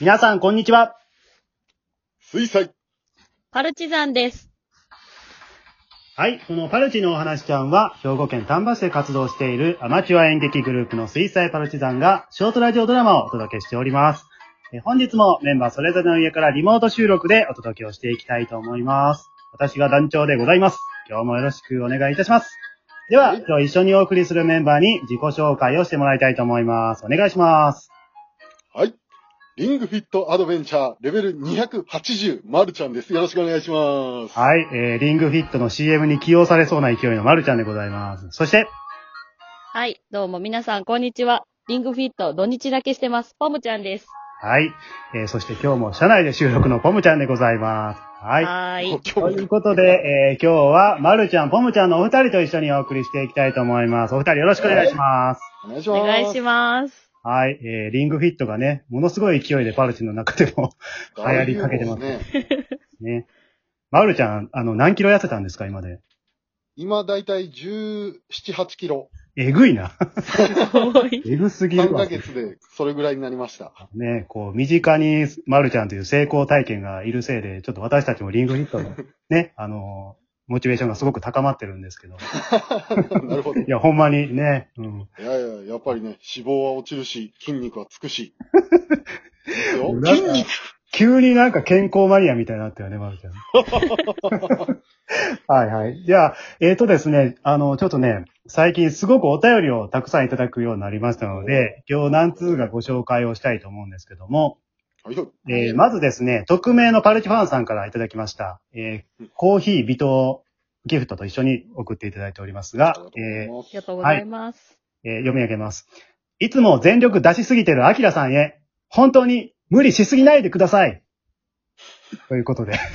皆さん、こんにちは。水彩。パルチザンです。はい。このパルチのお話ちゃんは、兵庫県丹波市で活動しているアマチュア演劇グループの水彩パルチザンが、ショートラジオドラマをお届けしております。え本日もメンバーそれぞれの家からリモート収録でお届けをしていきたいと思います。私が団長でございます。今日もよろしくお願いいたします。では、はい今日一緒にお送りするメンバーに自己紹介をしてもらいたいと思います。お願いします。はい。リングフィットアドベンチャーレベル280、まるちゃんです。よろしくお願いします。はい。えー、リングフィットの CM に起用されそうな勢いのまるちゃんでございます。そして、はい、どうも皆さん、こんにちは。リングフィット、土日だけしてます。ポムちゃんです。はい。えー、そして今日も社内で収録のポムちゃんでございます。はい。はーい。ということで、えー、今日は、まるちゃん、ポムちゃんのお二人と一緒にお送りしていきたいと思います。お二人よろしくお願いします。お願いします。お願いします。はい。えー、リングフィットがね、ものすごい勢いでパルチの中でも 流行りかけてますね。ね。まるちゃん、あの、何キロ痩せたんですか、今で？今だいたい17、8キロ。えぐいな。えぐすぎる3わヶ。月でそれぐらいになりました。ね、こう、身近に、まるちゃんという成功体験がいるせいで、ちょっと私たちもリングフィットの、ね、あのーモチベーションがすごく高まってるんですけど。なるほど。いいや、ほんまにね、うん。やいや、やっぱりね、脂肪は落ちるし、筋肉はつくし。筋肉急になんか健康マニアみたいになったよね、まるちゃん。はいはい。じゃあ、えっ、とですね、あの、ちょっとね、最近すごくお便りをたくさんいただくようになりましたので、今日何通かご紹介をしたいと思うんですけども、えーまずですね、匿名のパルチファンさんからいただきました、えーコーヒー微糖ギフトと一緒に送っていただいておりますが、えーあありがとうございます。えー読み上げます。いつも全力出しすぎてるアキラさんへ、本当に無理しすぎないでください。ということで。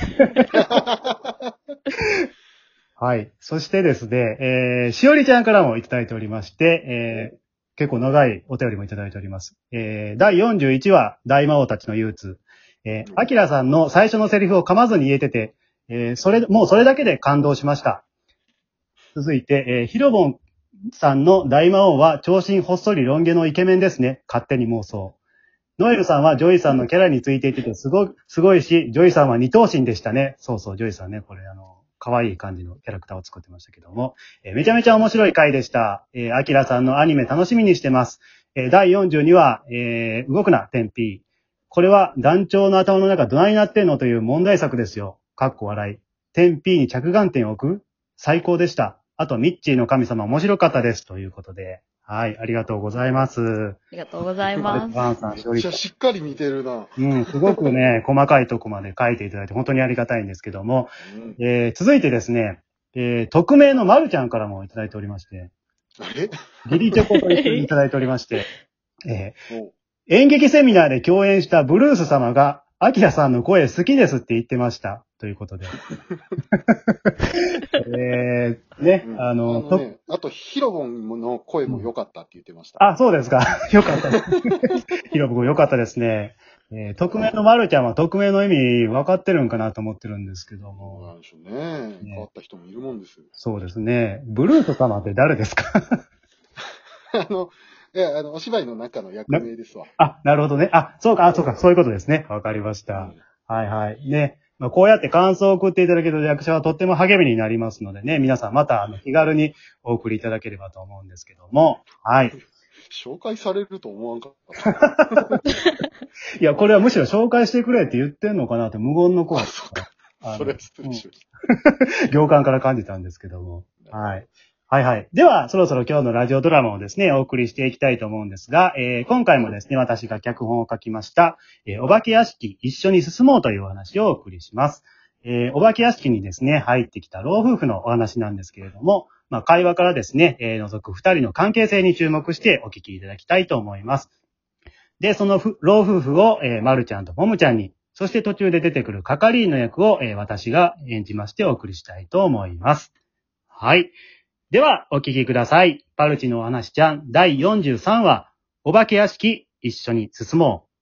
はい。そしてですね、えー、しおりちゃんからもいただいておりまして、えー、結構長いお便りもいただいております。えー、第41話、大魔王たちの憂鬱。えー、アキラさんの最初のセリフを噛まずに言えてて、えー、それ、もうそれだけで感動しました。続いて、えー、ヒロボンさんの大魔王は長身ほっそりロン毛のイケメンですね。勝手に妄想。ノエルさんはジョイさんのキャラについていててすごい、すごいし、ジョイさんは二頭身でしたね。そうそう、ジョイさんね、これあの、可愛い感じのキャラクターを作ってましたけども。えーめちゃめちゃ面白い回でした。えーアキラさんのアニメ楽しみにしてます。えー第42話、えー動くな、点 p。これは団長の頭の中どないになってんのという問題作ですよ。かっこ笑い。点 p に着眼点を置く最高でした。あと、ミッチーの神様面白かったです。ということで。はい、ありがとうございます。ありがとうございます。ワンさん、めっちゃしっかり似てるな。うん、すごくね、細かいとこまで書いていただいて本当にありがたいんですけども、うんえー続いてですね、えー匿名のまるちゃんからもいただいておりまして、あれ？ギリチョコと一緒にいただいておりまして、えー演劇セミナーで共演したブルース様が、アキラさんの声好きですって言ってました。ということで。えー、ね、うんあの、とね、あと、ヒロボンの声も良かったって言ってました。あ、そうですか。よかった。ヒロボ君よかったですね。えー、匿名のまるちゃんは匿名の意味分かってるんかなと思ってるんですけどそうも。なんでしょうね。変わった人もいるもんですよ。そうですね。ブルース様って誰ですか？あの、いや、あの、お芝居の中の役名ですわ。あ、なるほどね。あ、そうか、あ、そうか、そういうことですね。わかりました。うんはいはい。ね。まあ、こうやって感想を送っていただけると役者はとっても励みになりますのでね、皆さんまたあの気軽にお送りいただければと思うんですけども。はい。紹介されると思わんかった。いや、これはむしろ紹介してくれって言ってんのかなって無言の声あ、そうか。それは失礼しまし 行間から感じたんですけども。はい。はいはい。では、そろそろ今日のラジオドラマをですね、お送りしていきたいと思うんですが、えー今回もですね、私が脚本を書きました、えーお化け屋敷一緒に進もうというお話をお送りします。えーお化け屋敷にですね、入ってきた老夫婦のお話なんですけれども、まあ、会話からですね、えー除く二人の関係性に注目してお聞きいただきたいと思います。で、その老夫婦を、えー、まるちゃんともむちゃんに、そして途中で出てくる係員の役を、えー私が演じましてお送りしたいと思います。はい。では、お聞きください。パルチのお話ちゃん第43話、お化け屋敷一緒に進もう。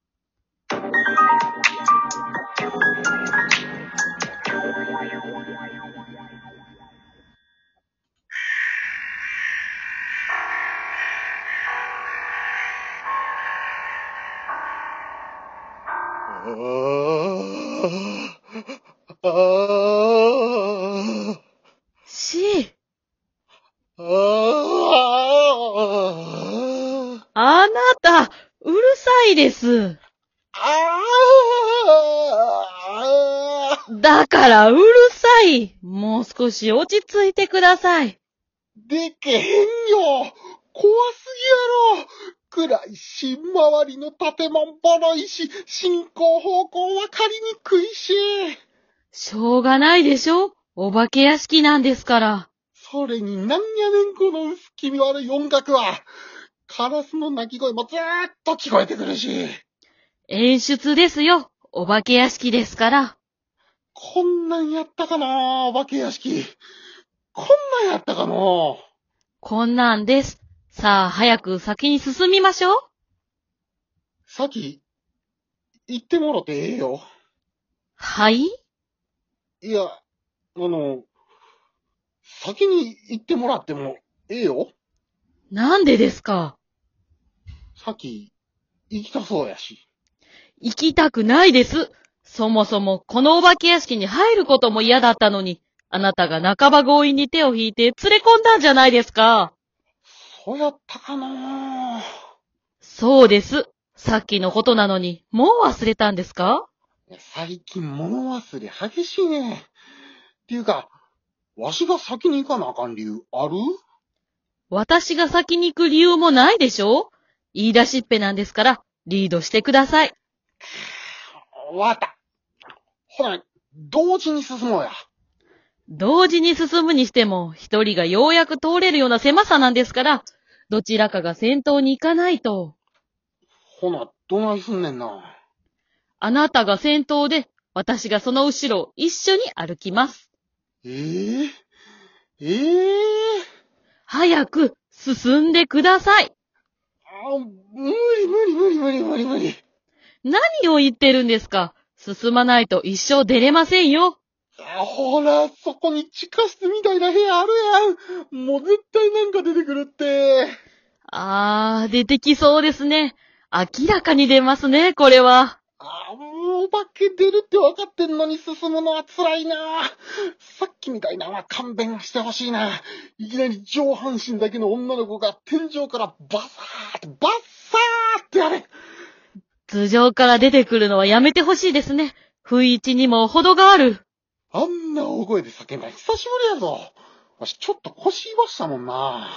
ああ。し、ああ。あなた、うるさいです。あだからうるさい。もう少し落ち着いてください。でけへんよ怖すぎやろ暗いし、周りの建物ボロいし、進行方向わかりにくいし。しょうがないでしょお化け屋敷なんですから。それになんやねんこの薄気味悪い音楽は。カラスの鳴き声もずーっと聞こえてくるし。演出ですよ。お化け屋敷ですから。こんなんやったかなお化け屋敷。こんなんやったかなこんなんです。さあ、早く先に進みましょう。さっき、言ってもろてええよ。はい？いや、あの、先に言ってもらってもええよ。なんでですか？さっき、行きたそうやし。行きたくないです。そもそも、このお化け屋敷に入ることも嫌だったのに、あなたが半ば強引に手を引いて連れ込んだんじゃないですか。そうやったかなそうです。さっきのことなのに、もう忘れたんですか？最近物忘れ激しいね。っていうか、わしが先に行かなあかん理由ある？私が先に行く理由もないでしょ？言い出しっぺなんですから、リードしてください。わかった。ほら、同時に進もうや。同時に進むにしても、一人がようやく通れるような狭さなんですから、どちらかが先頭に行かないと。ほな、どないすんねんな。あなたが先頭で、私がその後ろを一緒に歩きます。ええええ早く進んでください。あ無理無理無理無理無理無理。何を言ってるんですか？進まないと一生出れませんよ。あほら、そこに地下室みたいな部屋あるやん。もう絶対なんか出てくるって。あー、出てきそうですね。明らかに出ますね、これは。あもうお化け出るって分かってんのに進むのは辛いな。さっきみたいなのは勘弁してほしいな。いきなり上半身だけの女の子が天井からバサーって、バッサーってやれ。頭上から出てくるのはやめてほしいですね。不意打ちにも程がある。あんな大声で叫んだの久しぶりやぞ。わしちょっと腰言わしたもんな。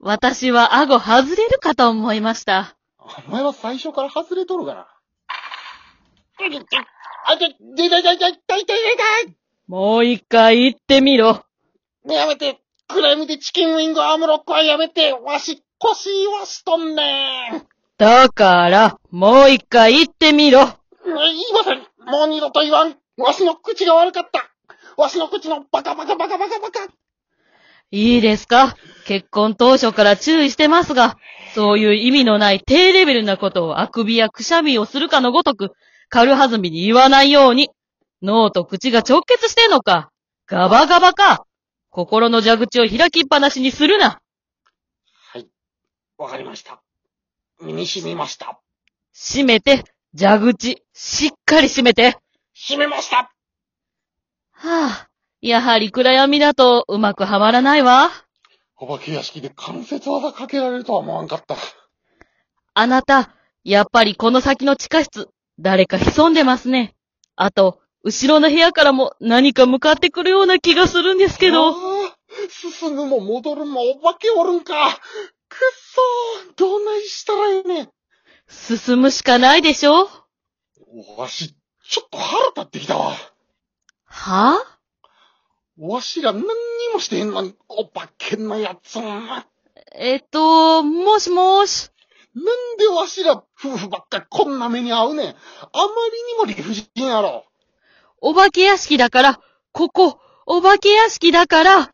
私は顎外れるかと思いました。お前は最初から外れとるから。あ、もう一回言ってみろ。やめて暗闇でチキンウィングアームロックはやめてわし、腰言わしとんねんだから、もう一回言ってみろ。言いませんもう二度と言わんわしの口が悪かったわしの口のバカバカバカバカバカいいですか？結婚当初から注意してますが、そういう意味のない低レベルなことをあくびやくしゃみをするかのごとく、軽はずみに言わないように。脳と口が直結してんのかガバガバか心の蛇口を開きっぱなしにするな。はい。わかりました。身に染みました。閉めて、蛇口、しっかり閉めて。閉めましたはあ、やはり暗闇だとうまくはまらないわ。お化け屋敷で関節技かけられるとは思わんかった。あなた、やっぱりこの先の地下室、誰か潜んでますね。あと、後ろの部屋からも何か向かってくるような気がするんですけあど。ー進むも戻るもお化けおるんかないねん進むしかないでしょ？わし、ちょっと腹立ってきたわ。は？わしら何にもしてへんのに、お化けのやつえっと、もしもし。でわしら夫婦ばっかりこんな目に遭うねん。あまりにも理不尽やろ。お化け屋敷だから、ここ、お化け屋敷だから。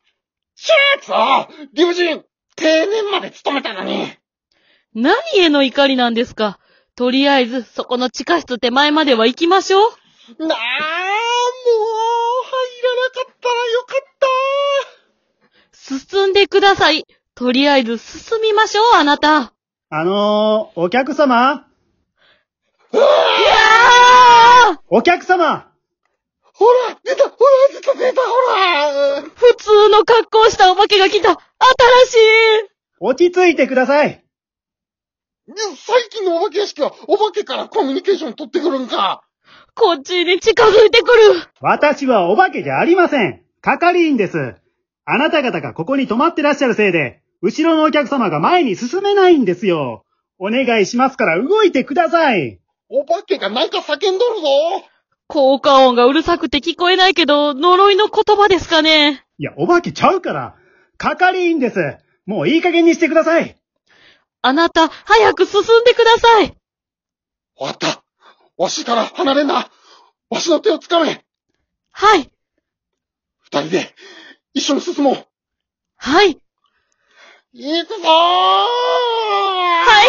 シェーツあ理不尽定年まで勤めたのに。何への怒りなんですか？とりあえず、そこの地下室手前までは行きましょう。なあ、もう、入らなかったらよかった。進んでください。とりあえず進みましょう、あなた。あのー、お客様いやーお客様ほら出たほら出た出たほら普通の格好をしたお化けが来た新しい落ち着いてください最近のお化け屋敷はお化けからコミュニケーション取ってくるんかこっちに近づいてくる私はお化けじゃありません係員ですあなた方がここに泊まってらっしゃるせいで、後ろのお客様が前に進めないんですよ。お願いしますから動いてください。お化けがなんか叫んどるぞ効果音がうるさくて聞こえないけど、呪いの言葉ですかね。いや、お化けちゃうから。係員です。もういい加減にしてください。あなた、早く進んでください。わかった。わしから離れんな。わしの手を掴め。はい、二人で一緒に進もう。はい、行くぞー。はい。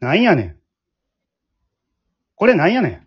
なんやねん。これなんやねん。